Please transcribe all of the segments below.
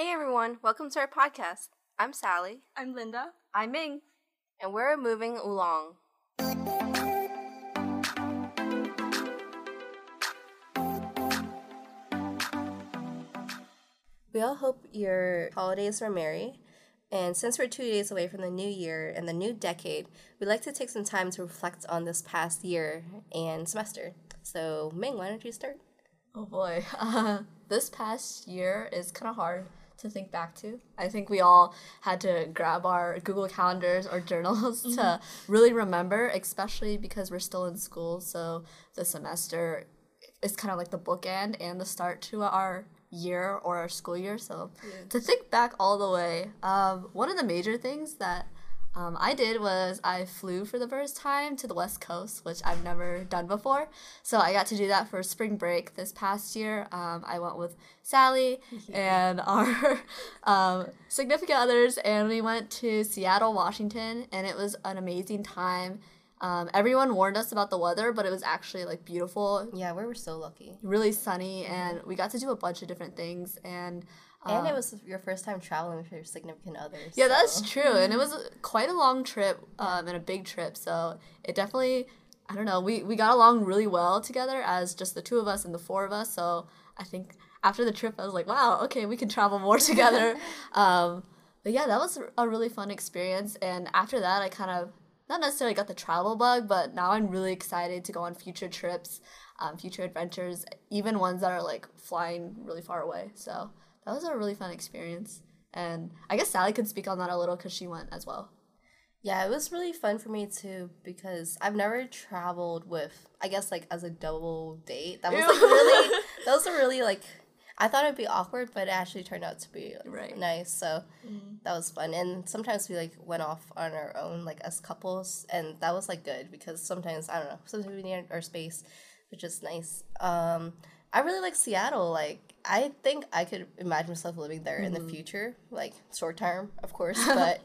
Hey everyone, welcome to our podcast. I'm Sally. I'm Linda. I'm Ming. And we're moving along. We all hope your holidays are merry. And since we're two days away from the new year and the new decade, we'd like to take some time to reflect on this past year and semester. So, Ming, why don't you start? Oh boy. Uh, this past year is kind of hard to think back to. I think we all had to grab our Google calendars or journals mm-hmm. to really remember, especially because we're still in school. So the semester is kind of like the bookend and the start to our year or our school year. So to think back all the way, um, one of the major things that um, I did was I flew for the first time to the West Coast, which I've never done before. So I got to do that for spring break this past year. Um, I went with Sally and our um, significant others, and we went to Seattle, Washington, and it was an amazing time. Um, everyone warned us about the weather, but it was actually like beautiful. Yeah, we were so lucky. Really sunny, and we got to do a bunch of different things. And and it um, was your first time traveling with your significant others. Yeah, so. that's true. And it was quite a long trip um, and a big trip. So it definitely, I don't know, we, we got along really well together as just the two of us and the four of us. So I think after the trip, I was like, wow, okay, we can travel more together. um, but yeah, that was a really fun experience. And after that, I kind of not necessarily got the travel bug, but now I'm really excited to go on future trips, um, future adventures, even ones that are like flying really far away. So that was a really fun experience. And I guess Sally could speak on that a little because she went as well. Yeah, it was really fun for me too because I've never traveled with, I guess, like as a double date. That was like really, that was a really like, I thought it'd be awkward, but it actually turned out to be like, right. nice. So mm-hmm. that was fun. And sometimes we like went off on our own, like as couples, and that was like good because sometimes I don't know, sometimes we need our space, which is nice. Um, I really like Seattle. Like I think I could imagine myself living there mm-hmm. in the mm-hmm. future, like short term, of course. But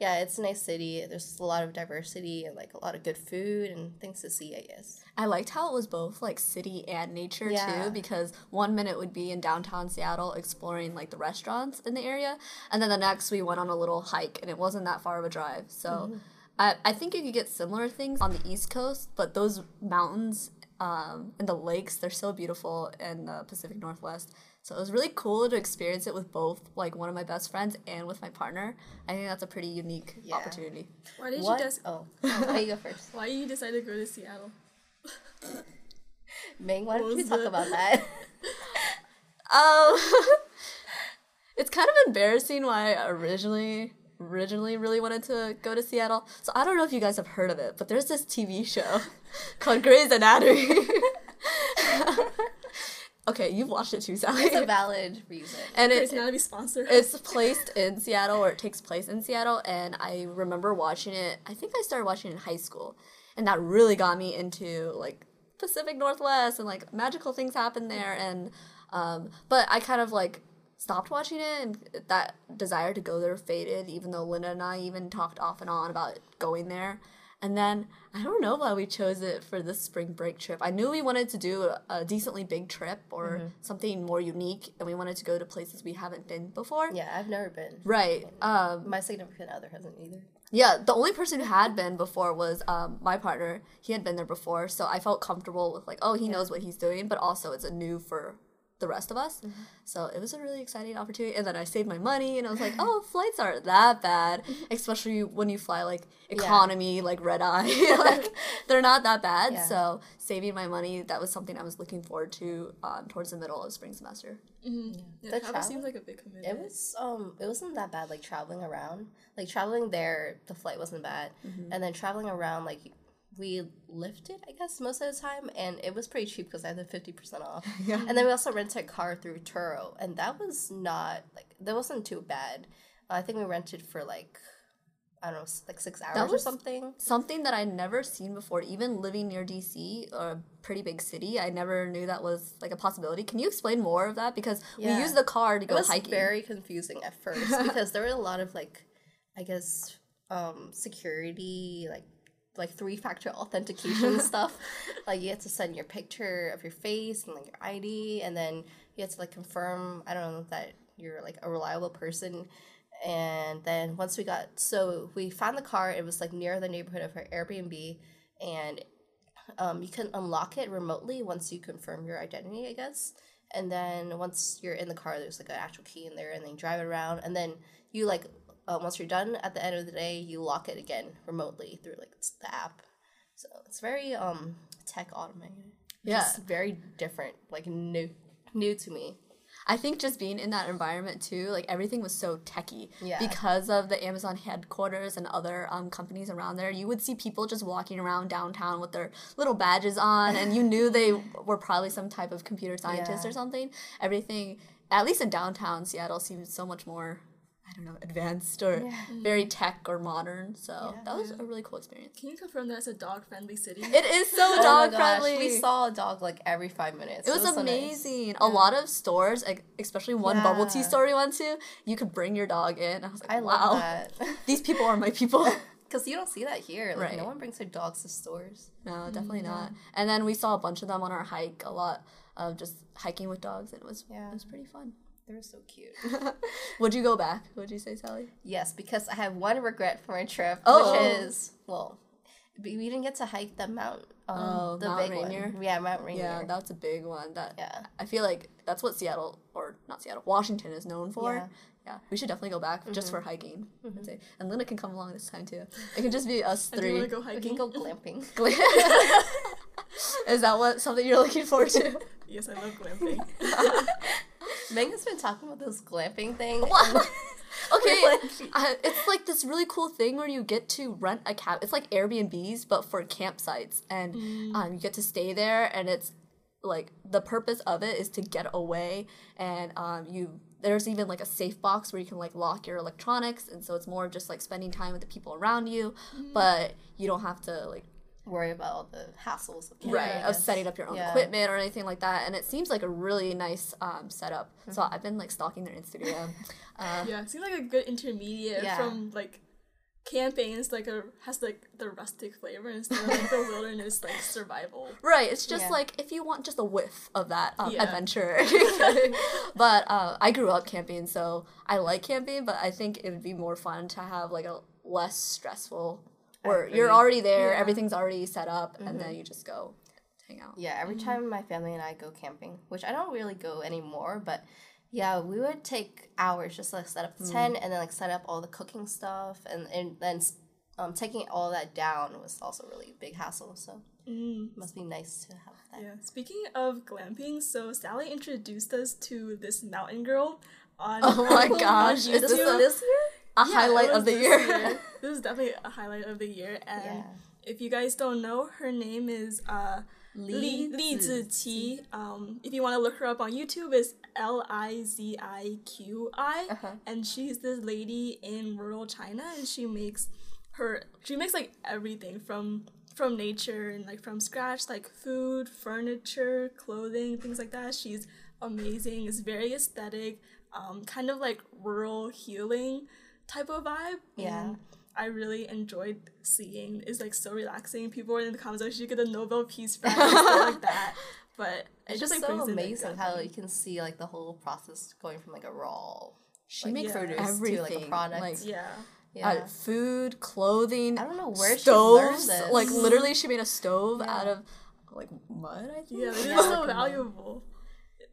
yeah, it's a nice city. There's a lot of diversity and like a lot of good food and things to see. I guess I liked how it was both like city and nature yeah. too, because one minute would be in downtown Seattle exploring like the restaurants in the area, and then the next we went on a little hike, and it wasn't that far of a drive. So. Mm-hmm. I, I think you could get similar things on the East Coast, but those mountains um, and the lakes they're so beautiful in the pacific northwest. So it was really cool to experience it with both like one of my best friends and with my partner. I think that's a pretty unique yeah. opportunity. Why did what? you just oh, oh you go first? Why you decide to go to seattle? Ming, why don't you talk about that? Um it's kind of embarrassing why I originally originally really wanted to go to Seattle. So I don't know if you guys have heard of it, but there's this TV show called Grey's Anatomy. okay, you've watched it too, Sally. It's a valid reason. And it's not to be sponsored. It's placed in Seattle, or it takes place in Seattle, and I remember watching it. I think I started watching it in high school, and that really got me into like Pacific Northwest and like magical things happen there. And um, but I kind of like stopped watching it and that desire to go there faded even though linda and i even talked off and on about going there and then i don't know why we chose it for this spring break trip i knew we wanted to do a, decently big trip or mm-hmm. something more unique and we wanted to go to places we haven't been before yeah i've never been right um, my significant other hasn't either yeah, the only person who had been before was um, my partner. He had been there before, so I felt comfortable with like, oh, he yeah. knows what he's doing, but also it's a new for the rest of us. Mm-hmm. So it was a really exciting opportunity. And then I saved my money and I was like, oh, flights aren't that bad, especially when you fly like economy, yeah. like red eye. like they're not that bad. Yeah. So saving my money, that was something I was looking forward to um, towards the middle of spring semester. Mm-hmm. Yeah, the travel seems like a big commitment. It was um it wasn't that bad like traveling around. Like traveling there, the flight wasn't bad. Mm-hmm. And then traveling around like we Lyfted, I guess, most of the time, and it was pretty cheap because I had the fifty percent off. yeah. And then we also rented a car through Turo, and that was not like that wasn't too bad. Uh, I think we rented for like I don't know, like six hours or something. Something that I'd never seen before, even living near DC, a pretty big city. I never knew that was like a possibility. Can you explain more of that? Because yeah. we used the car to go it was hiking. Very confusing at first because there were a lot of like, I guess, um, security like like three factor authentication stuff. Like you had to send your picture of your face and like your ID, and then you had to like confirm I don't know that you're like a reliable person. And then once we got so we found the car, it was like near the neighborhood of her Airbnb, and um, you can unlock it remotely once you confirm your identity, I guess. And then once you're in the car, there's like an actual key in there, and then you drive it around, and then you like uh, once you're done at the end of the day, you lock it again remotely through like the app. So it's very um tech automated. Yeah, Just very different, like new new to me. I think just being in that environment too, like everything was so techy. Yeah. Because of the Amazon headquarters and other um, companies around there, you would see people just walking around downtown with their little badges on, and you knew they were probably some type of computer scientist Yeah. or something. Everything, at least in downtown Seattle, seemed so much more. I don't know, advanced or very tech or modern. So that was a really cool experience. Can you confirm that it's a dog friendly city? It is so Oh dog friendly. We saw a dog like every five minutes. It was, so nice. amazing. A lot of stores, like, especially one bubble tea Yeah. store we went to, you could bring your dog in. I was like, I wow, love that. these people are my people. Because you don't see that here. Like, Right. no one brings their dogs to stores. no, definitely mm-hmm. not. And then we saw a bunch of them on our hike. A lot of just hiking with dogs. It was Yeah. it was pretty fun. They were so cute. Would you go back? Would you say, Sally? yes, because I have one regret for my trip, Oh. which is, well, we didn't get to hike the Mount, um, Oh, the Mount big Rainier? one. Yeah, Mount Rainier. Yeah, that's a big one. That Yeah. I feel like that's what Seattle or not Seattle, Washington is known for. Yeah. Yeah, we should definitely go back just Mm-hmm. for hiking. Say. And Linda can come along this time too. It can just be us I do three. want to go we can go glamping. Is that what something you're looking forward to? Yes, I love glamping. Megan's been talking about this glamping thing. okay, Like- uh, it's like this really cool thing where you get to rent a cab. It's like Airbnbs, but for campsites, and um, you get to stay there, and it's like the purpose of it is to get away, and um, you there's even like a safe box where you can like lock your electronics, and so it's more just like spending time with the people around you, but you don't have to like Worry about all the hassles of camping, right of setting up your own Yeah. equipment or anything like that and it seems like a really nice um, setup so i've been like stalking their instagram uh, yeah, it seems like a good intermediate Yeah. from like camping. It's like a has like the rustic flavor instead of like the wilderness like survival. right it's just Yeah. like if you want just a whiff of that um, Yeah. adventure but uh, i grew up camping so i like camping but i think it would be more fun to have like a less stressful where you're already there Yeah. everything's already set up and then you just go hang out Yeah, every time my family and I go camping, which I don't really go anymore, but yeah, we would take hours just to like, set up the tent and then like set up all the cooking stuff, and and then um, taking all that down was also really a big hassle. So Mm. must be nice to have that. Yeah. Speaking of glamping, so Sally introduced us to this mountain girl on oh my gosh is this a, this year? a Yeah, highlight of the this year. this is definitely a highlight of the year. And Yeah. if you guys don't know, her name is uh, Li Li Ziqi. Um, if you want to look her up on YouTube, it's L I Z I Q I, Uh-huh. and she's this lady in rural China, and she makes her she makes like everything from from nature and like from scratch, like food, furniture, clothing, things like that. She's amazing. It's very aesthetic, um, kind of like rural healing type of vibe. Yeah. And I really enjoyed seeing. It's like so relaxing. People were in the comments like she get a Nobel Peace Prize stuff like that. But it It's just just like so brings in, like, amazing how you can see like the whole process going from like a raw she like, makes yeah. produce to like a product. like yeah. yeah. uh, food, clothing. I don't know where she learned stoves. this. Like literally, she made a stove Yeah. out of like mud. I think. Yeah, they're Yeah. so valuable.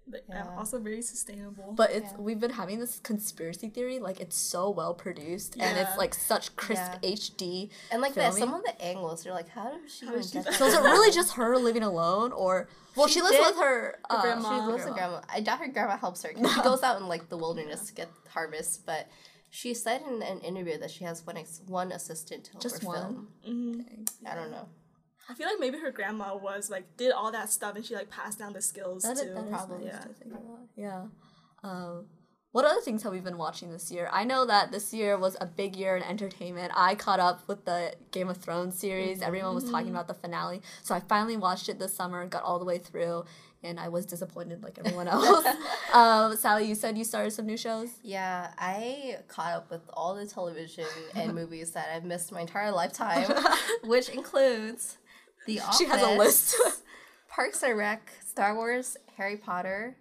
But, yeah, Yeah. also very sustainable. But it's Yeah. we've been having this conspiracy theory. Like it's so well produced and it's like such crisp Yeah. HD. and like the, filming. some of the angles, you're like, how does she How even does she get So is it really just her living alone, or well, she, She lives did- with her, uh, grandma. She lives with grandma. I doubt her grandma helps her. 'cause She goes out in like the wilderness to get harvest, but she said in an interview that she has one ex- one assistant to help Just her one? film. Mhm. I don't know. I feel like maybe her grandma was like did all that stuff and she like passed down the skills That, to is, that is probably, yeah. to think about. Yeah. Um, what other things have we been watching this year? I know that this year was a big year in entertainment. I caught up with the Game of Thrones series. Everyone was talking about the finale. So I finally watched it this summer, got all the way through, and I was disappointed like everyone else. um, Sally, you said you started some new shows? Yeah, I caught up with all the television and movies that I've missed my entire lifetime, which includes The Office, She has a list. Parks and Rec, Star Wars, Harry Potter,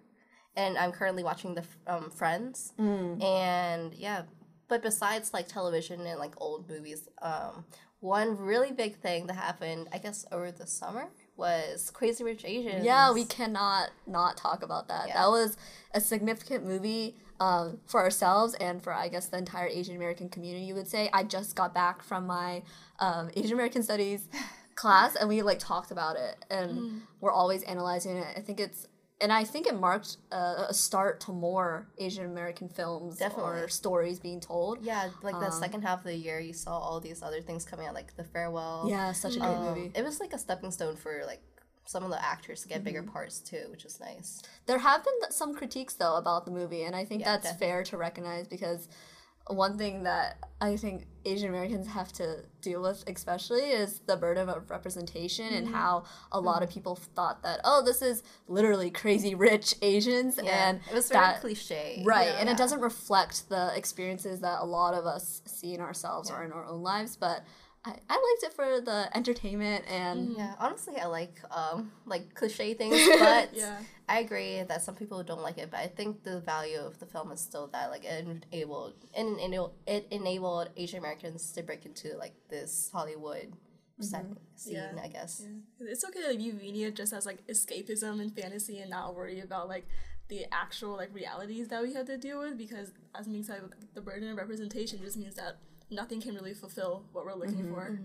and I'm currently watching the um, Friends, Mm. and yeah. But besides like television and like old movies, um, one really big thing that happened, I guess, over the summer was Crazy Rich Asians. Yeah, we cannot not talk about that. Yeah. That was a significant movie um, for ourselves and for I guess the entire Asian American community. You would say. I just got back from my um, Asian American Studies class, and we like talked about it, and we're always analyzing it. I think it's. And I think it marked a, a start to more Asian American films Definitely. or stories being told. Yeah, like the Um, second half of the year, you saw all these other things coming out, like The Farewell. Yeah, such a great Um, movie. It was like a stepping stone for like some of the actors to get bigger Mm-hmm. parts too, which was nice. There have been th- some critiques though about the movie, and I think Yeah, that's fair to recognize because one thing that I think Asian Americans have to deal with, especially, is the burden of representation Mm-hmm. and how a lot of people thought that oh, this is literally crazy rich Asians, Yeah, and it was very that cliche. right, Yeah. and it doesn't reflect the experiences that a lot of us see in ourselves or in our own lives, but. I, I liked it for the entertainment and Yeah, honestly, I like um like cliche things, but Yeah. I agree that some people don't like it. But I think the value of the film is still that like it enabled and it, it enabled Asian Americans to break into like this Hollywood set scene, Yeah. I guess. Yeah. It's okay to view media just as like escapism and fantasy and not worry about like the actual like realities that we have to deal with because as Ming said, the burden of representation just means that nothing can really fulfill what we're looking for.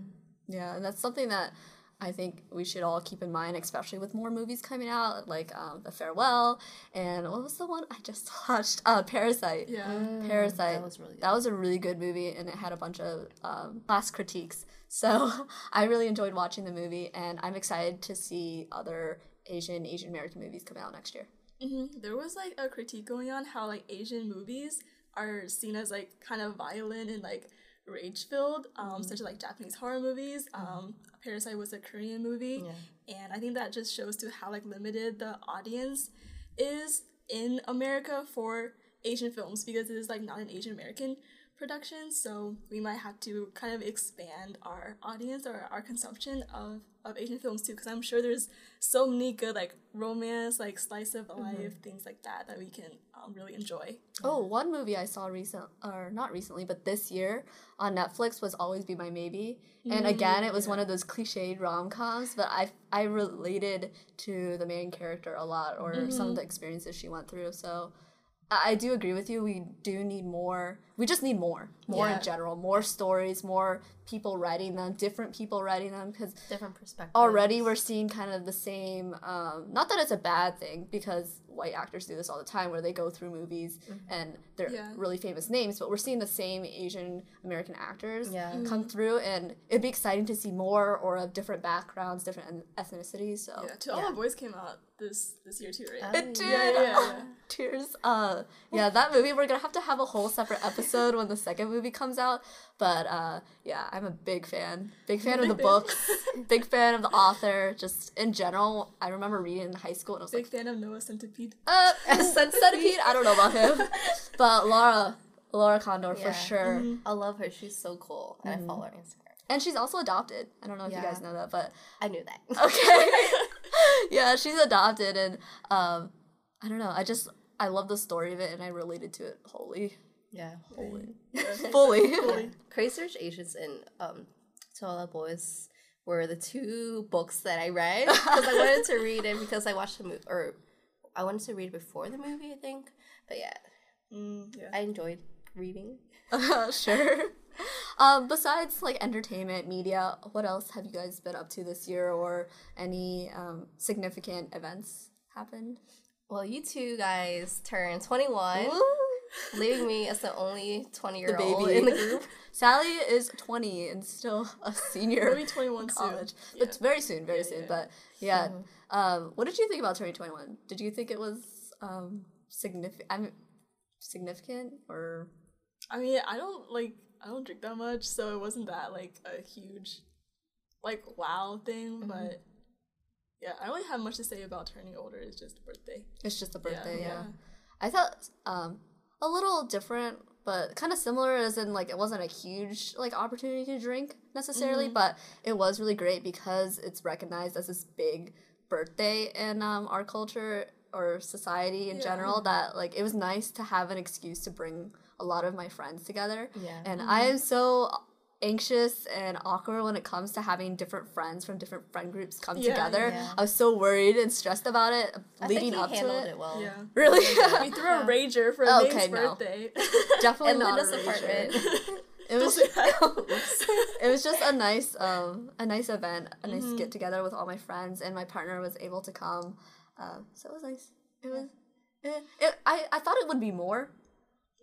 Yeah, and that's something that I think we should all keep in mind, especially with more movies coming out, like um, The Farewell and what was the one I just watched? Uh, Parasite. Yeah. Parasite. that was really good. That was a really good movie, and it had a bunch of um, class critiques. So I really enjoyed watching the movie, and I'm excited to see other Asian Asian American movies come out next year. hmm There was like a critique going on how like Asian movies are seen as like kind of violent and like rage filled, um, such as like Japanese horror movies. Um, Parasite was a Korean movie, and I think that just shows to how like limited the audience is in America for Asian films because it is like not an Asian American production. So we might have to kind of expand our audience or our consumption of of Asian films too, because I'm sure there's so many good like romance, like slice of mm-hmm. life, things like that that we can um, really enjoy. Oh, one movie I saw recent or not recently, but this year on Netflix was Always Be My Maybe. And mm-hmm. again, it was one of those cliched rom coms, but I I related to the main character a lot or some of mm-hmm. the experiences she went through. So I do agree with you. We do need more. We just need more, more Yeah. in general, more stories, more people writing them, different people writing them, because Different perspectives. already we're seeing kind of the same um, not that it's a bad thing because white actors do this all the time where they go through movies and they're Yeah. really famous names but we're seeing the same asian american actors Yeah. come through and it'd be exciting to see more or of different backgrounds different ethnicities so Yeah, To All Yeah. the Boys came out this this year too, right? Oh, it did yeah, yeah, yeah. tears uh yeah that movie we're gonna have to have a whole separate episode when the second movie comes out but uh yeah i'm a big fan big fan of the Big fan. books big fan of the author just in general i remember reading in high school and i was Big like fan of Noah Centineo. uh Centineo i don't know about him but Lana Lana Condor Yeah. for sure I love her. She's so cool, and I follow her Instagram. and she's also adopted i don't know if you guys know that but I knew that. okay yeah she's adopted and um i don't know i just i love the story of it and i related to it wholly yeah. fully fully. Crazy Rich Asians and um, To All the Boys were the two books that I read because I wanted to read it because I watched the movie or I wanted to read before the movie. I think, but yeah, Mm, yeah. I enjoyed reading. sure. Um, besides like entertainment, media, what else have you guys been up to this year or any um, significant events happened? Well, you two guys turned twenty one, leaving me as the only twenty year old in the group. Sally is 20 and still a senior We'll be 21 soon. college. Yeah. But very soon, very soon. yeah. But yeah. Um, what did you think about 2021? Did you think it was um, significant? I mean, significant or I mean, I don't like I don't drink that much, so it wasn't that like a huge like wow thing, Mm-hmm. but yeah, I don't really have much to say about turning older. It's just a birthday. it's just a birthday? Yeah. yeah. I thought um, a little different, but kind of similar as in like it wasn't a huge like opportunity to drink necessarily, but it was really great because it's recognized as this big birthday in um, our culture. or society in Yeah. general that like it was nice to have an excuse to bring a lot of my friends together. Yeah. And I am so anxious and awkward when it comes to having different friends from different friend groups come Yeah, together. yeah. I was so worried and stressed about it I leading think he up to handled it. it, well. Yeah. Really? We threw a rager for Okay, Nate's no. birthday. Definitely In not Linda's a rager. apartment. It was it was just a nice um a nice event, a nice Mm-hmm. get together with all my friends, and my partner was able to come. Uh, so it was nice. It was. eh, It, I, I thought it would be more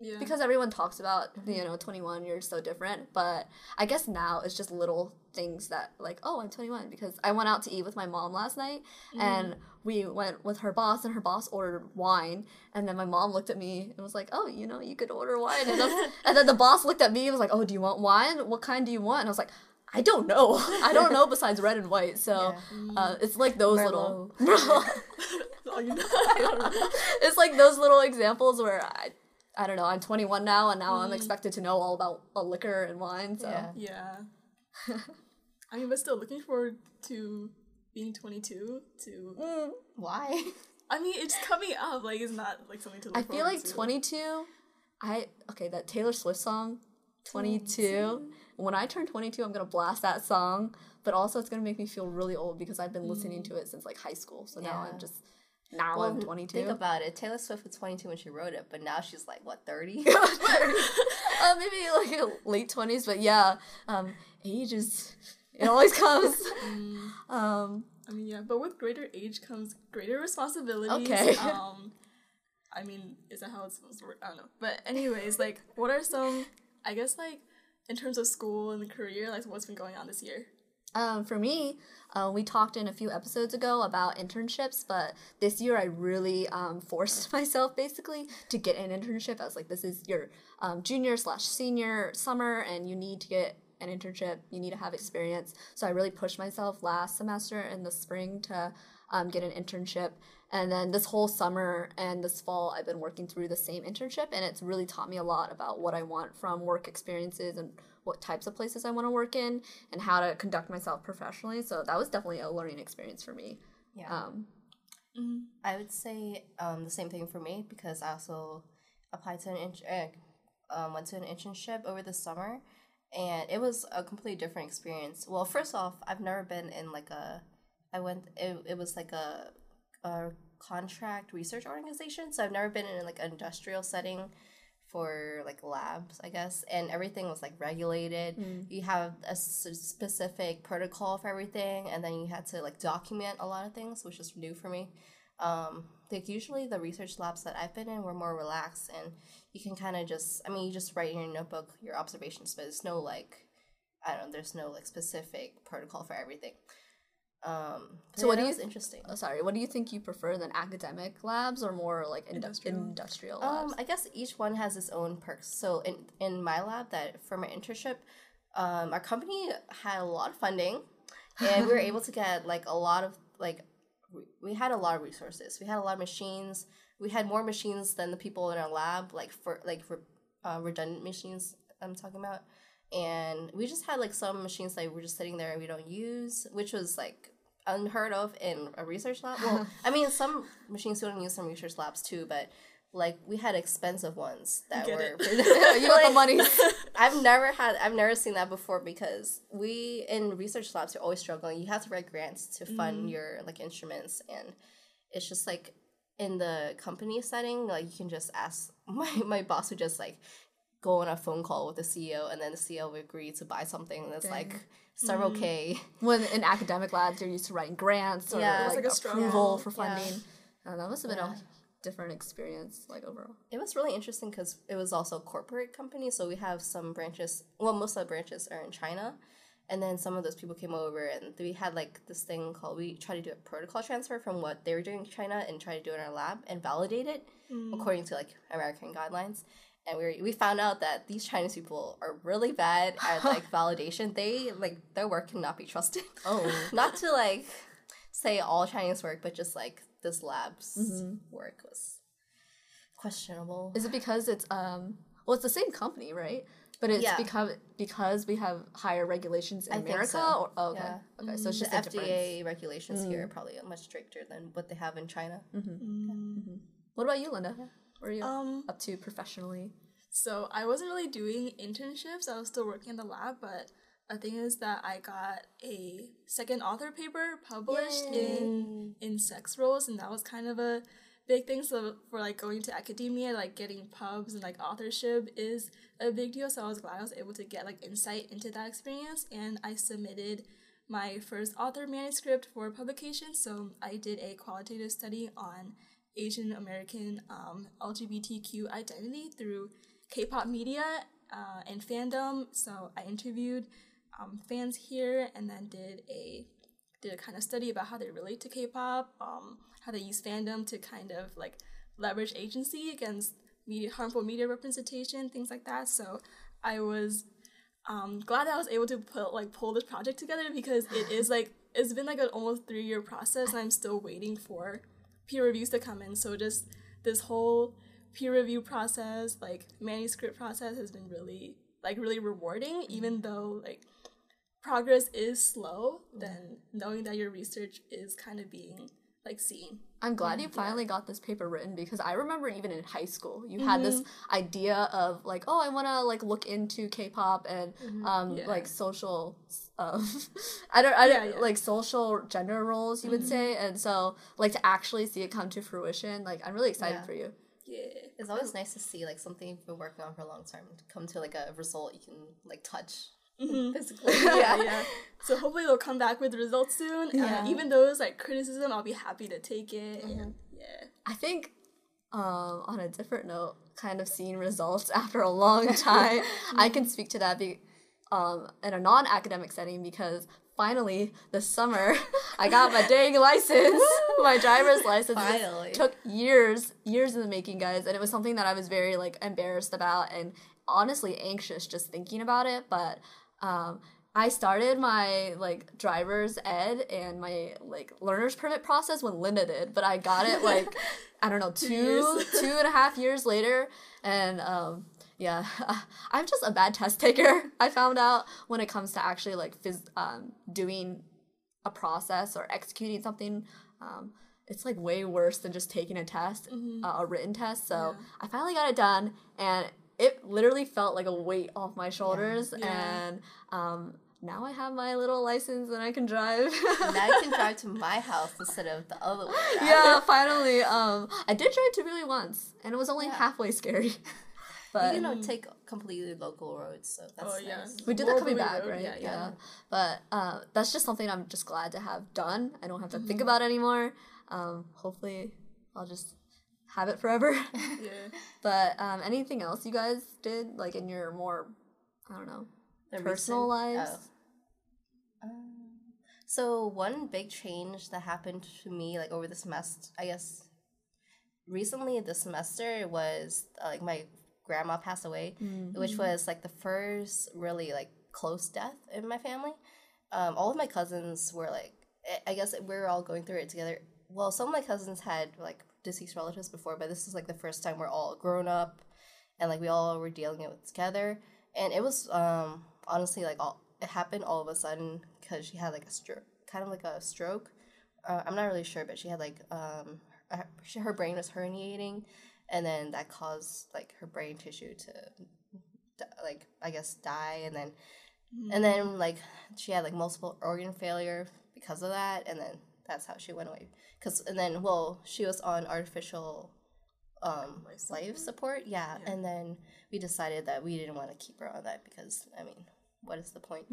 yeah. because everyone talks about you know 21 you're so different but i guess now it's just little things that like oh i'm 21 because i went out to eat with my mom last night and we went with her boss and her boss ordered wine and then my mom looked at me and was like oh you know you could order wine and, then- and then the boss looked at me and was like oh do you want wine what kind do you want and i was like I don't know. I don't know besides red and white. So uh, it's like those little. You know. it's like those little examples where I, I don't know. I'm 21 now, and now I'm expected to know all about uh, liquor and wine. So Yeah. Yeah. I mean, but still, looking forward to being 22. To Why? I mean, it's coming up. Like, it's not like something to look I feel like to. 22. I okay that Taylor Swift song, 22. When I turn 22, I'm gonna blast that song. But also, it's gonna make me feel really old because I've been listening to it since like high school. So now I'm just now Well, I'm 22. Think about it. Taylor Swift was 22 when she wrote it, but now she's like, what, 30? uh, maybe like late twenties, but yeah, um, age is it always comes. um, I mean, yeah, but with greater age comes greater responsibilities. Okay. Um, I mean, is that how it's supposed to work? I don't know. But anyways, like, what are some? I guess like in terms of school and career, like what's been going on this year? um, for me, uh, we talked in a few episodes ago about internships, but this year I really um, forced myself basically to get an internship. I was like, this is your um, junior slash senior summer, and you need to get an internship. You need to have experience. So I really pushed myself last semester in the spring to um, get an internship. And then this whole summer and this fall, I've been working through the same internship, and it's really taught me a lot about what I want from work experiences and what types of places I want to work in and how to conduct myself professionally. So that was definitely a learning experience for me. yeah. Um, I would say um, the same thing for me because I also applied to an int- uh, um, went to an internship over the summer, and it was a completely different experience. Well, first off, I've never been in like a, I went it, it was like a, a contract research organization, so I've never been in like an industrial setting for like labs, I guess, and everything was like regulated. You have a s- specific protocol for everything, and then you had to like document a lot of things, which is new for me. Um, like usually the research labs that I've been in were more relaxed, and you can kind of just, I mean, you just write in your notebook your observations, but it's no like, I don't know, there's no like specific protocol for everything. Um, So what do you th- interesting? oh, sorry, what do you think you prefer than academic labs or more like indu- Industrial. industrial, labs? Um, I guess each one has its own perks. So in in my lab, that for my internship, um, our company had a lot of funding, and we were able to get like a lot of like we- we had a lot of resources. We had a lot of machines. We had more machines than the people in our lab, like for like for uh, redundant machines. I'm talking about, and we just had like some machines that were just sitting there and we don't use, which was like unheard of in a research lab. Well, I mean, some machines we don't use some research labs too, but like we had expensive ones that Get were. you got the money. I've never had, I've never seen that before because we in research labs are always struggling. You have to write grants to fund mm. your like instruments, and it's just like in the company setting, like you can just ask my my boss would just like go on a phone call with the CEO, and then the CEO would agree to buy something that's like several k. when in academic labs you're used to writing grants or Yeah. Like, like a approval for Yeah. funding. Uh, that must have been Yeah. a different experience, like overall. It was really interesting because it was also a corporate company, so we have some branches. Well, most of the branches are in China, and then some of those people came over, and we had like this thing called we try to do a protocol transfer from what they were doing in China and try to do it in our lab and validate it according to like American guidelines. And we we found out that these Chinese people are really bad at like validation. They like their work cannot be trusted. Oh. Not to like say all Chinese work, but just like this lab's mm-hmm. work was questionable. Is it because it's um well it's the same company, right? But it's Yeah. because because we have higher regulations in I America. so. Or, oh, okay, Yeah. okay. So it's the just a difference. FDA regulations here mm-hmm. are probably much stricter than what they have in China. What about you, Linda? What are you Um, up to professionally? So I wasn't really doing internships. I was still working in the lab, but the thing is that I got a second author paper published in in sex roles, and that was kind of a big thing. So for like going to academia, like getting pubs and like authorship is a big deal. So I was glad I was able to get like insight into that experience, and I submitted my first author manuscript for publication. So I did a qualitative study on Asian American um, LGBTQ identity through K-pop media uh, and fandom. So I interviewed um, fans here, and then did a did a kind of study about how they relate to K-pop, um, how they use fandom to kind of like leverage agency against media harmful media representation, things like that. So I was um, glad that I was able to put like pull this project together because it is like it's been like an almost three year process, and I'm still waiting for peer reviews to come in. So just this whole peer review process, like manuscript process, has been really like really rewarding, mm-hmm. even though like progress is slow. Then mm-hmm. knowing that your research is kind of being like seen. I'm glad you finally got this paper written because I remember even in high school you had this idea of like oh I want to like look into K-pop and um Yeah. like social um I don't I don't Yeah, yeah. like social gender roles you would say and so like to actually see it come to fruition like I'm really excited Yeah. for you. Yeah. It's always nice to see like something you've been working on for a long time come to like a result you can like touch physically. yeah, yeah. So hopefully they'll come back with results soon. Yeah. Uh, even though it's like criticism, I'll be happy to take it. And, yeah. I think um, on a different note, kind of seeing results after a long time, I can speak to that be, um, in a non academic setting because finally this summer I got my dang license, my driver's license. It Finally. took years, years in the making, guys, and it was something that I was very like embarrassed about and honestly anxious just thinking about it. But um, I started my like driver's ed and my like learner's permit process when Linda did, but I got it like I don't know two two and a half years later, and um, yeah, I'm just a bad test taker. I found out when it comes to actually like phys- um, doing a process or executing something. Um, it's like way worse than just taking a test, uh, a written test. So I finally got it done, and it literally felt like a weight off my shoulders. Yeah. And um, now I have my little license and I can drive. now you can drive to my house instead of the other way. around. yeah, finally. Um, I did drive to really once, and it was only Yeah. halfway scary. But You know, take completely local roads, so that's Oh, yeah. nice. we did that coming back, Road, right? yeah, yeah. But uh, that's just something I'm just glad to have done. I don't have to Mm-hmm. think about anymore. Um, hopefully, I'll just have it forever. Yeah. but um, anything else you guys did, like in your more, I don't know, The personal recent- lives? oh. Um, so one big change that happened to me, like over the semester, I guess, recently this semester was uh, like my grandma passed away, which was like the first really like close death in my family. Um, all of my cousins were like, I- I guess we were all going through it together. Well, some of my cousins had like deceased relatives before, but this is like the first time we're all grown up and like we all were dealing it with together. And it was um honestly like all it happened all of a sudden because she had like a stroke, kind of like a stroke. Uh, I'm not really sure, but she had like um her, her brain was herniating, and then that caused like her brain tissue to like I guess die, and then and then like she had like multiple organ failure because of that, and then that's how she went away. Cause and then well she was on artificial um Life life support, yeah, and then we decided that we didn't want to keep her on that because I mean what is the point?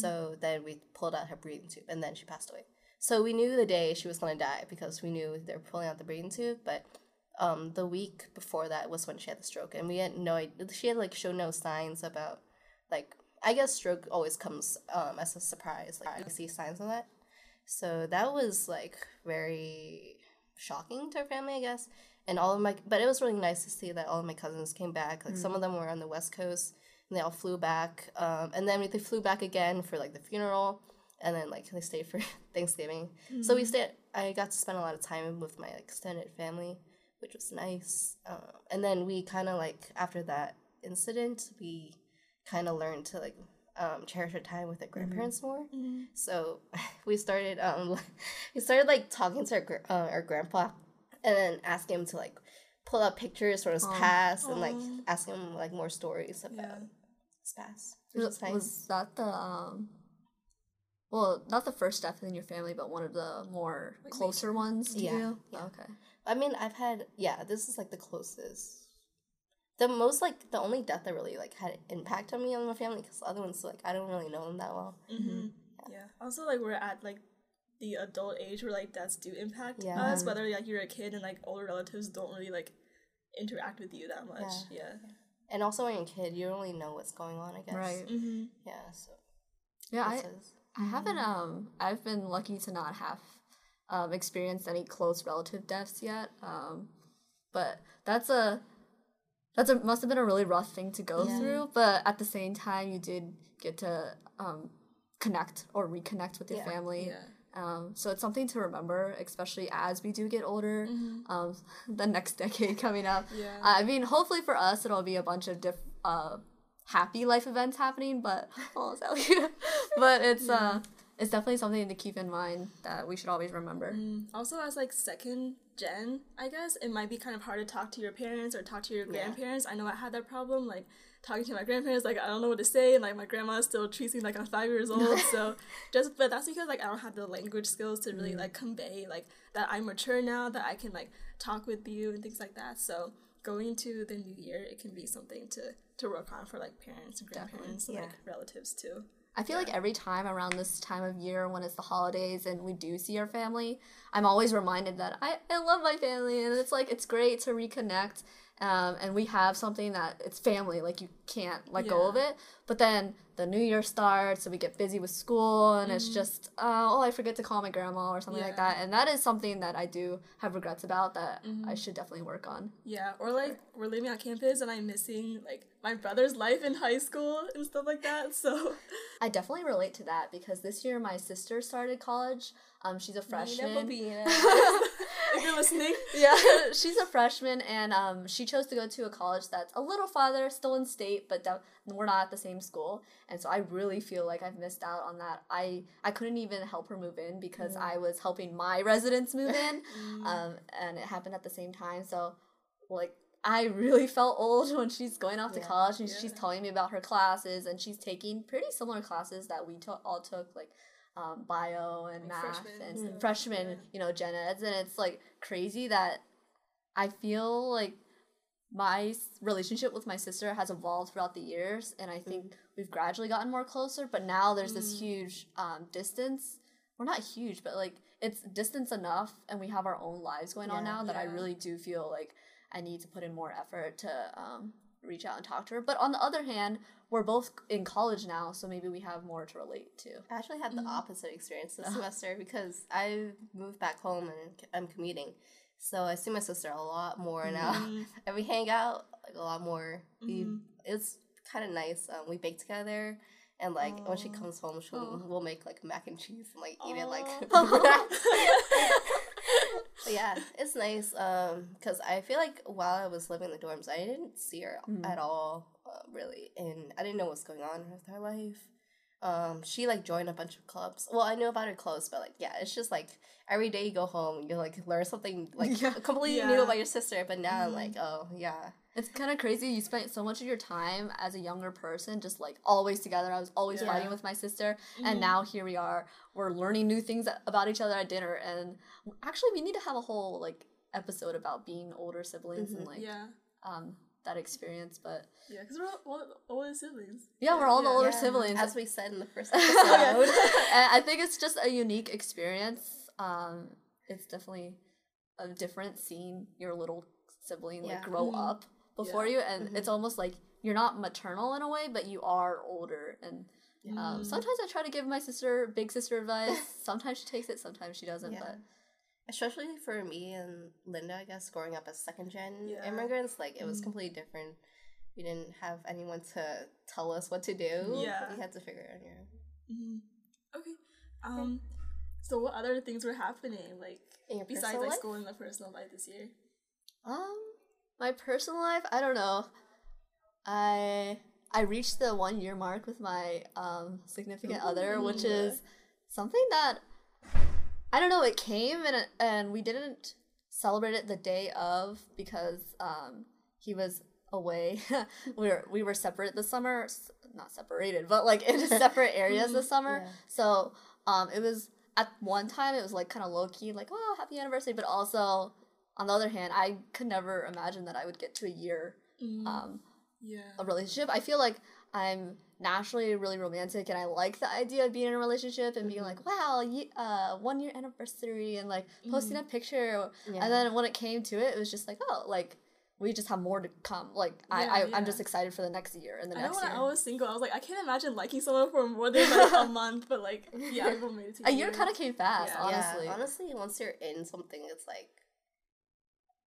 So then we pulled out her breathing tube, and then she passed away. So we knew the day she was gonna die because we knew they were pulling out the breathing tube, but um, the week before that was when she had the stroke, and we had no idea. She had like shown no signs about like I guess stroke always comes um, as a surprise. Like you see signs of that, so that was like very shocking to our family, I guess. And all of my, but it was really nice to see that all of my cousins came back. Like some of them were on the west coast, and they all flew back. Um, and then they flew back again for like the funeral, and then like they stayed for Thanksgiving. So we stayed. I got to spend a lot of time with my extended family, which was nice. Um, and then we kind of like after that incident, we kind of learned to like um, cherish our time with our grandparents more. Mm-hmm. So we started um, we started like talking to our uh, our grandpa, and then asking him to like pull up pictures from his past and like asking him like more stories about Yeah. his past. Was, nice. was that the um well, not the first death in your family, but one of the more closer ones to Yeah, you? yeah. Okay. I mean, I've had yeah. This is like the closest. The most like the only death that really like had impact on me and my family because other ones like I don't really know them that well. Mm-hmm. Yeah. Also, like we're at like the adult age where like deaths do impact Yeah. us. Whether like you're a kid and like older relatives don't really like interact with you that much. Yeah. And also when you're a kid, you don't really know what's going on. I guess. Right. Mm-hmm. Yeah. So. Yeah, I, is- I haven't um I've been lucky to not have um experienced any close relative deaths yet. Um but that's a that's a must have been a really rough thing to go Yeah. through, but at the same time you did get to um connect or reconnect with your Yeah. family. Yeah. Um, so it's something to remember, especially as we do get older. Mm-hmm. Um, the next decade coming up. Yeah. I mean, hopefully for us, it'll be a bunch of diff- uh, happy life events happening. But oh, but it's uh, it's definitely something to keep in mind that we should always remember. Mm. Also, as like second gen, I guess it might be kind of hard to talk to your parents or talk to your grandparents. I know I had that problem, like talking to my grandparents, like I don't know what to say, and like my grandma still treats me like I'm five years old. so just, but that's because like I don't have the language skills to really mm. like convey like that I'm mature now, that I can like talk with you and things like that. So going into the new year, it can be something to to work on for like parents and grandparents and yeah. like relatives too. I feel like every time around this time of year when it's the holidays and we do see our family, I'm always reminded that I, I love my family and it's like it's great to reconnect. Um, and we have something that it's family, like you can't let go of it. But then the new year starts and we get busy with school and it's just, uh, oh, I forget to call my grandma or something like Mm-hmm. That. And that is something that I do have regrets about that Mm-hmm. I should definitely work on. Yeah, or like we're living on campus and I'm missing like my brother's life in high school and stuff like that. So I definitely relate to that because this year my sister started college. Um, she's a freshman. if you're listening, yeah, she's a freshman, and um, she chose to go to a college that's a little farther, still in state, but that we're not at the same school. And so I really feel like I've missed out on that. I I couldn't even help her move in because I was helping my residents move in, um, and it happened at the same time. So, like. I really felt old when she's going off to Yeah. college and she's telling me about her classes and she's taking pretty similar classes that we to- all took like um, bio and math freshman and stuff, freshman, yeah. you know, gen eds, and it's like crazy that I feel like my relationship with my sister has evolved throughout the years, and I think we've gradually gotten more closer. But now there's this huge um, distance. We're not huge, but like it's distance enough, and we have our own lives going on now that I really do feel like I need to put in more effort to um, reach out and talk to her. But on the other hand, we're both in college now, so maybe we have more to relate to. I actually had the mm-hmm. opposite experience this semester because I moved back home and I'm commuting. So I see my sister a lot more now. Mm-hmm. and we hang out like a lot more. We mm-hmm. it's kind of nice. Um, we bake together. And like when she comes home, she'll oh. we'll make like mac and cheese and like eat it like. Yeah, it's nice. Um, because I feel like while I was living in the dorms, I didn't see her at all, uh, really, and I didn't know what's going on with her life. Um, she like joined a bunch of clubs. Well, I knew about her clubs, but like, yeah, it's just like every day you go home, you like learn something like Yeah. completely Yeah. new about your sister. But now I'm like, oh yeah, It's kind of crazy. You spent so much of your time as a younger person just like always together. I was always Yeah. fighting with my sister, and now here we are. We're learning new things about each other at dinner, and actually, we need to have a whole like episode about being older siblings and like yeah, um that experience. But yeah, because we're all all older siblings. yeah, we're all the older Yeah, siblings. as we said in the first episode. and I think it's just a unique experience. Um, it's definitely a different seeing your little sibling like Yeah. grow up before Yeah. you, and it's almost like you're not maternal in a way, but you are older. And um, sometimes I try to give my sister big sister advice. sometimes she takes it, sometimes she doesn't. Yeah. But especially for me and Linda, I guess, growing up as second gen Yeah. immigrants, like it was completely different. We didn't have anyone to tell us what to do. Yeah. We had to figure it out on your own. Mm-hmm. Okay. Um. So what other things were happening like In your besides like life? school and the personal life this year? um, my personal life, I don't know. I I reached the one year mark with my um, significant other, which is something that I don't know. It came and it, and we didn't celebrate it the day of because um, he was away. we were we were separate this summer, not separated, but like in separate areas this summer. Yeah. So um, it was at one time it was like kind of low key, like oh happy anniversary, but also on the other hand, I could never imagine that I would get to a year um, Yeah. a relationship. I feel like I'm naturally really romantic and I like the idea of being in a relationship and being mm-hmm. like, wow, ye- uh, one year anniversary and like posting mm-hmm. a picture. Yeah. And then when it came to it, it was just like, oh, like we just have more to come. Like I, Yeah, I yeah. I'm just excited for the next year and the I know next when year. I was single, I was like, I can't imagine liking someone for more than like a month, but like, yeah, people made it to a year kind of came fast, Yeah. honestly. Yeah, honestly, once you're in something, it's like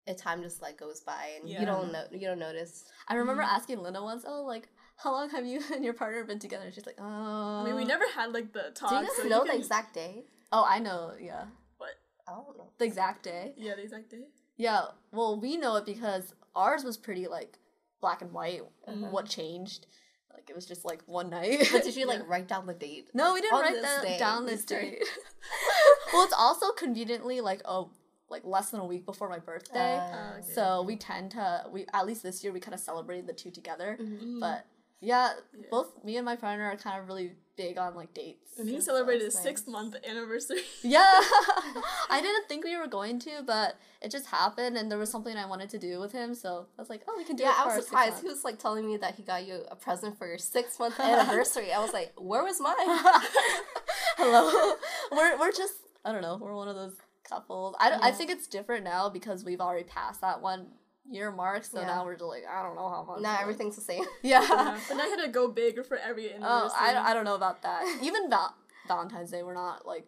a time just like goes by and Yeah. you don't know you don't notice. I remember mm-hmm. asking Linda once, oh, like, how long have you and your partner been together? And she's like, oh. I mean, we never had like the talk. Do you guys so know can, the exact day? Oh, I know, yeah. What? I don't know. The exact day. Yeah, the exact day. Yeah, well, we know it because ours was pretty like black and white. Mm-hmm. What changed? Like it was just like one night. But did you like write down the date? no, we didn't write that day, down this date. well, it's also conveniently like oh, like less than a week before my birthday. Uh, okay. so we tend to we at least this year we kind of celebrated the two together. Mm-hmm. But yeah, both me and my partner are kind of really big on like dates. And we celebrated a nice. six month anniversary. Yeah, I didn't think we were going to, but it just happened, and there was something I wanted to do with him, so I was like, "Oh, we can do Yeah, it." I was surprised. He was like telling me that he got you a present for your six month anniversary. I was like, where was mine? Hello. we're we're just I don't know. We're one of those couples. I, don't- I think it's different now because we've already passed that one year mark. So Yeah. now we're just like I don't know how much. now everything's the same. Yeah. Yeah, but now I had to go big for every anniversary. oh, I, I don't know about that. Even val- Valentine's Day, we're not like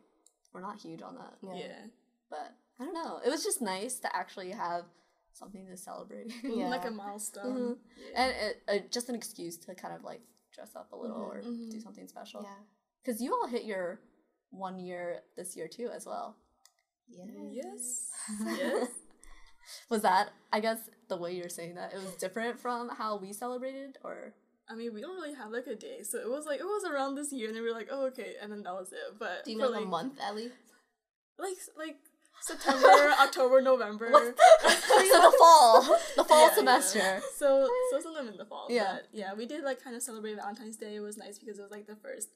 we're not huge on that. Yeah. But I don't know. It was just nice to actually have something to celebrate. Yeah. Like a milestone. Mm-hmm. Yeah. and it, uh, just an excuse to kind of like dress up a little mm-hmm. or do mm-hmm. something special. Yeah. Because you all hit your one year this year too, as well. Yeah. Yes. Yes. Was that, I guess, the way you're saying that? It was different from how we celebrated, or I mean, we don't really have like a day, so it was like it was around this year, and then we were like, oh okay, and then that was it. But Do you know the like, month, Ellie? Like like September, October, November. so the fall, the fall Yeah, yeah. semester. So so sometime in the fall. Yeah. But yeah, we did like kind of celebrate Valentine's Day. It was nice because it was like the first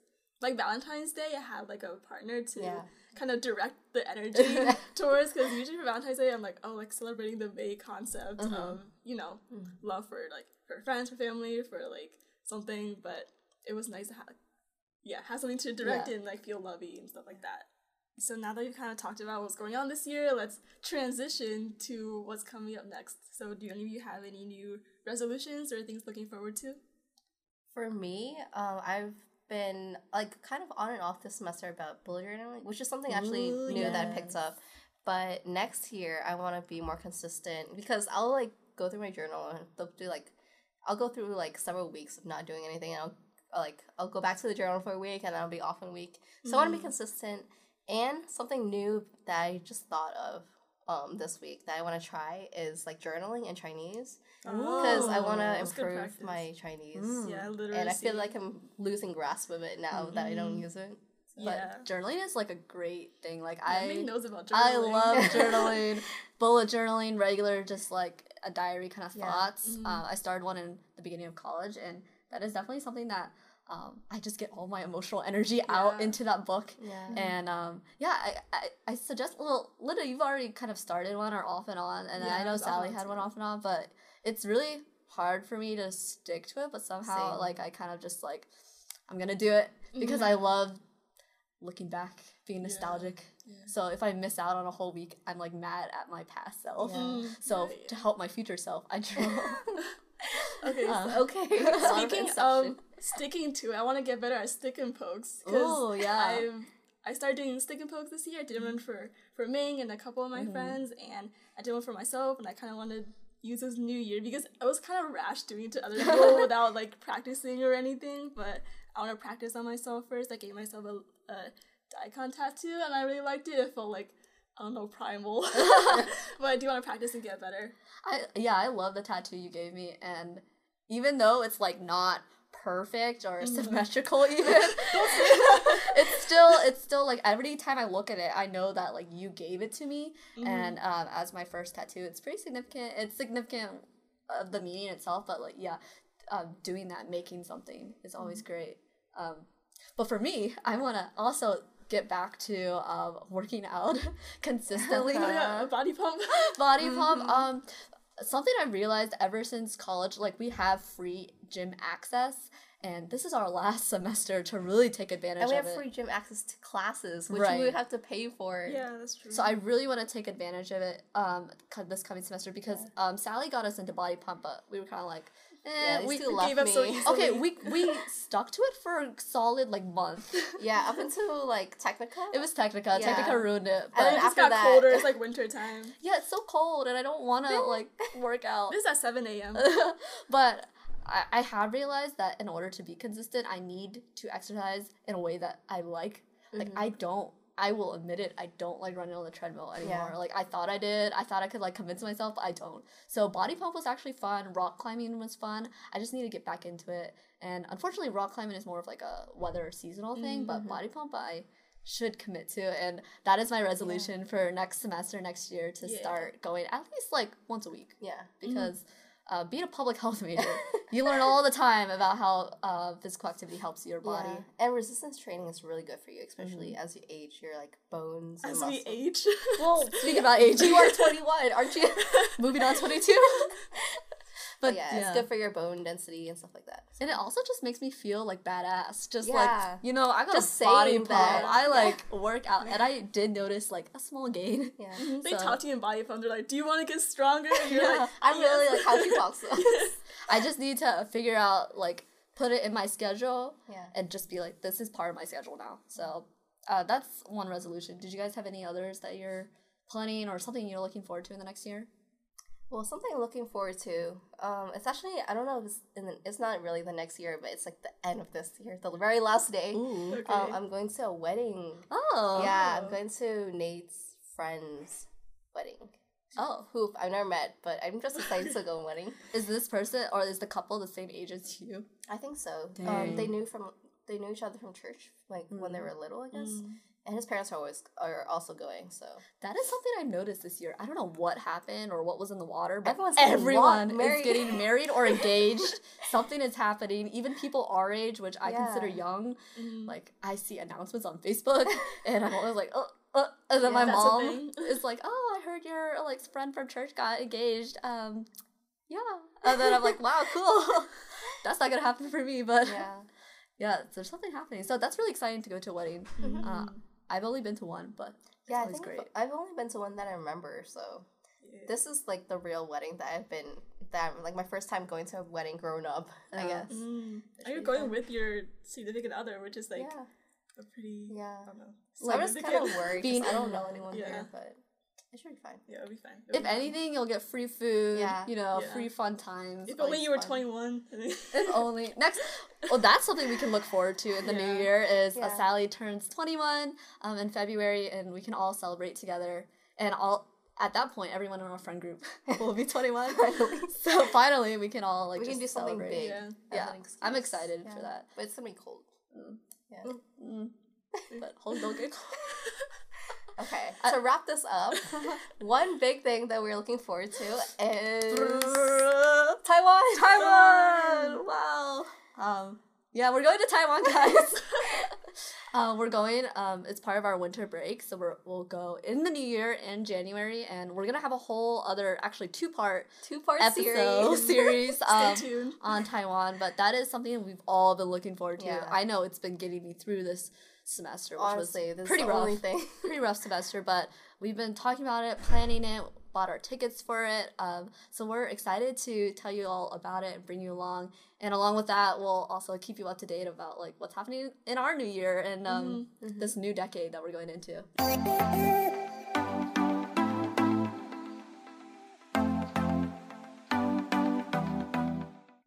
like Valentine's Day. I had like a partner to Yeah. kind of direct the energy towards because usually for Valentine's Day I'm like oh like celebrating the vague concept Uh-huh. of you know Mm. love for like for friends for family for like something. But it was nice to have yeah have something to direct Yeah. and like feel lovey and stuff like that. So now that we've kind of talked about what's going on this year, let's transition to what's coming up next. So, do any of you have any new resolutions or things looking forward to? For me, um, I've been like kind of on and off this semester about bullet journaling, which is something actually Ooh, new that I picked up. But next year, I want to be more consistent because I'll like go through my journal and they'll do like I'll go through like several weeks of not doing anything. And I'll like I'll go back to the journal for a week and then I'll be off a week. So I want to be mm-hmm. consistent and something new that I just thought of um this week that I want to try is like journaling in Chinese because I want to improve my Chinese Yeah, literally. and I feel like I'm losing grasp of it now that I don't use it. yeah. Journaling is like a great thing. Like I I, Ming knows about journaling. I love journaling, bullet journaling, regular, just like a diary kind of Yeah. thoughts. Uh, I started one in the beginning of college, and that is definitely something that um, I just get all my emotional energy out into that book. Yeah. And um, yeah, I, I, I suggest, well, Linda, you've already kind of started one or off and on, and Yeah, I know Sally had one off and on, but it's really hard for me to stick to it, but somehow, Same. like, I kind of just like, I'm gonna do it because I love looking back, being nostalgic. So if I miss out on a whole week, I'm like mad at my past self. Yeah. So Yeah, to help my future self, I journal. Okay. Uh, okay. Speaking of sticking to it, I want to get better at stick and pokes. Ooh, yeah. I've I started doing stick and pokes this year. I did one for for Ming and a couple of my Mm-hmm. friends, and I did one for myself. And I kind of wanted to use this new year because I was kind of rash doing it to other people without like practicing or anything. But I want to practice on myself first. I gave myself a, a Daikon tattoo, and I really liked it. It felt like I don't know primal, but I do want to practice and get better. I yeah, I love the tattoo you gave me, and even though it's like not perfect or symmetrical even. it's still it's still like every time I look at it, I know that like you gave it to me, and um, as my first tattoo, it's pretty significant. It's significant of the meaning itself, but like yeah, um, doing that, making something is always great. Um, but for me, I want to also get back to um, working out consistently. Yeah, body pump. body pump. Um, something I realized ever since college, like we have free gym access, and this is our last semester to really take advantage of it. And we have free gym access to classes, which Right. we would have to pay for. yeah, that's true. So I really want to take advantage of it um this coming semester because um Sally got us into body pump, but we were kind of like, eh, Yeah, we two left gave up so easily. okay we we stuck to it for a solid like month. Yeah, up until like Technica. It was Technica. Yeah. Technica ruined it. And But then it just after got that- colder. It's like winter time. yeah, it's so cold and I don't want to like work out. This is at seven a.m. but I, I have realized that in order to be consistent, I need to exercise in a way that I like. Like I don't. I will admit it. I don't like running on the treadmill anymore. Yeah. Like I thought I did. I thought I could like convince myself, but I don't. So body pump was actually fun. Rock climbing was fun. I just need to get back into it. And unfortunately, rock climbing is more of like a weather seasonal thing. But body pump, I should commit to, and that is my resolution for next semester, next year, to Yeah. start going at least like once a week yeah. because uh, being a public health major, you learn all the time about how uh, physical activity helps your body. Yeah. And resistance training is really good for you, especially as you age. Your like bones and As we age. Well, speaking about aging, You are 21, aren't you? moving on 22. but But yeah, it's good for your bone density and stuff like that. And it also just makes me feel like badass. Just Yeah. like, you know, I got Just a body pump. that. I like work out. And I did notice like a small gain. Yeah. they So- talk to you in body pump. They're like, "Do you want to get stronger?" And you're Yeah. like, I'm really like how she talks. though. I just need to figure out, like, put it in my schedule Yeah. and just be like, this is part of my schedule now. So uh, that's one resolution. Did you guys have any others that you're planning or something you're looking forward to in the next year? Well, something I'm looking forward to. Um, it's actually I don't know if it's in the, it's not really the next year, but it's like the end of this year, the very last day. Ooh. Okay. Um, I'm going to a wedding. Oh. Yeah, I'm going to Nate's friend's wedding. Oh. Who I've never met, but I'm just excited to go to a wedding. Is this person or is the couple the same age as you? I think so. Um, they knew from they knew each other from church, like when they were little, I guess. And his parents are always are also going. So That is something I've noticed this year. I don't know what happened or what was in the water, but Everyone's everyone is getting married or engaged. Something is happening. Even people our age, which I consider Yeah. young, Mhm. like I see announcements on Facebook, and I'm always like, oh. Uh, and then my Yeah, a mom is like, "Oh, I heard your like friend from church got engaged." Um, yeah, and then I'm like, "Wow, cool." That's not gonna happen for me, but yeah, yeah, there's something happening. So that's really exciting to go to a wedding. Mm-hmm. Uh, I've only been to one, but it's yeah. I always think great. I've, I've only been to one that I remember. So Yeah. this is like the real wedding that I've been. That like my first time going to a wedding grown up. I Uh, guess. Mm. Are you going fun. with your significant other, which is like yeah, a pretty yeah. I don't know. I was kind of worried Being I don't know anyone yeah. here, but it should be fine. Yeah, it'll be fine. It'll If be fine. anything, you'll get free food. Yeah. You know, Yeah. free fun times. If only you were fun. 21. If only next. Well, that's something we can look forward to in the new year. Is uh, Yeah. Sally turns twenty one um, in February, and we can all celebrate together. And all at that point, everyone in our friend group will be twenty one. so finally, we can all like we can just do something celebrate. big. Yeah. Yeah, I'm excuse. excited for that. But it's gonna be cold. Yeah. Mm. But hold don't get cold. Okay, to wrap this up, one big thing that we're looking forward to is Taiwan. Taiwan! Wow. Um, yeah, we're going to Taiwan, guys. uh, we're going. Um, it's part of our winter break, so we're, we'll go in the new year in January, and we're gonna have a whole other, actually two part Two part episode series. series um, tuned. on Taiwan. But that is something we've all been looking forward to. Yeah. I know it's been getting me through this semester, which Honestly, was pretty rough. thing. pretty rough semester, but we've been talking about it, planning it, bought our tickets for it. Um, so we're excited to tell you all about it and bring you along. And along with that, we'll also keep you up to date about like what's happening in our new year and um, this new decade that we're going into.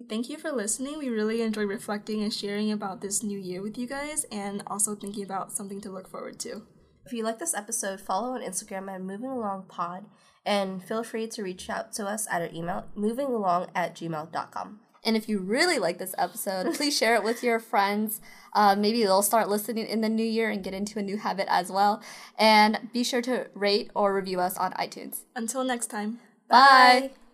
Thank you for listening. We really enjoy reflecting and sharing about this new year with you guys and also thinking about something to look forward to. If you like this episode, follow on Instagram at Moving Along Pod, and feel free to reach out to us at our email movingalong at gmail.com. And if you really like this episode, please share it with your friends. Uh, maybe they'll start listening in the new year and get into a new habit as well. And be sure to rate or review us on iTunes. Until next time. Bye. Bye.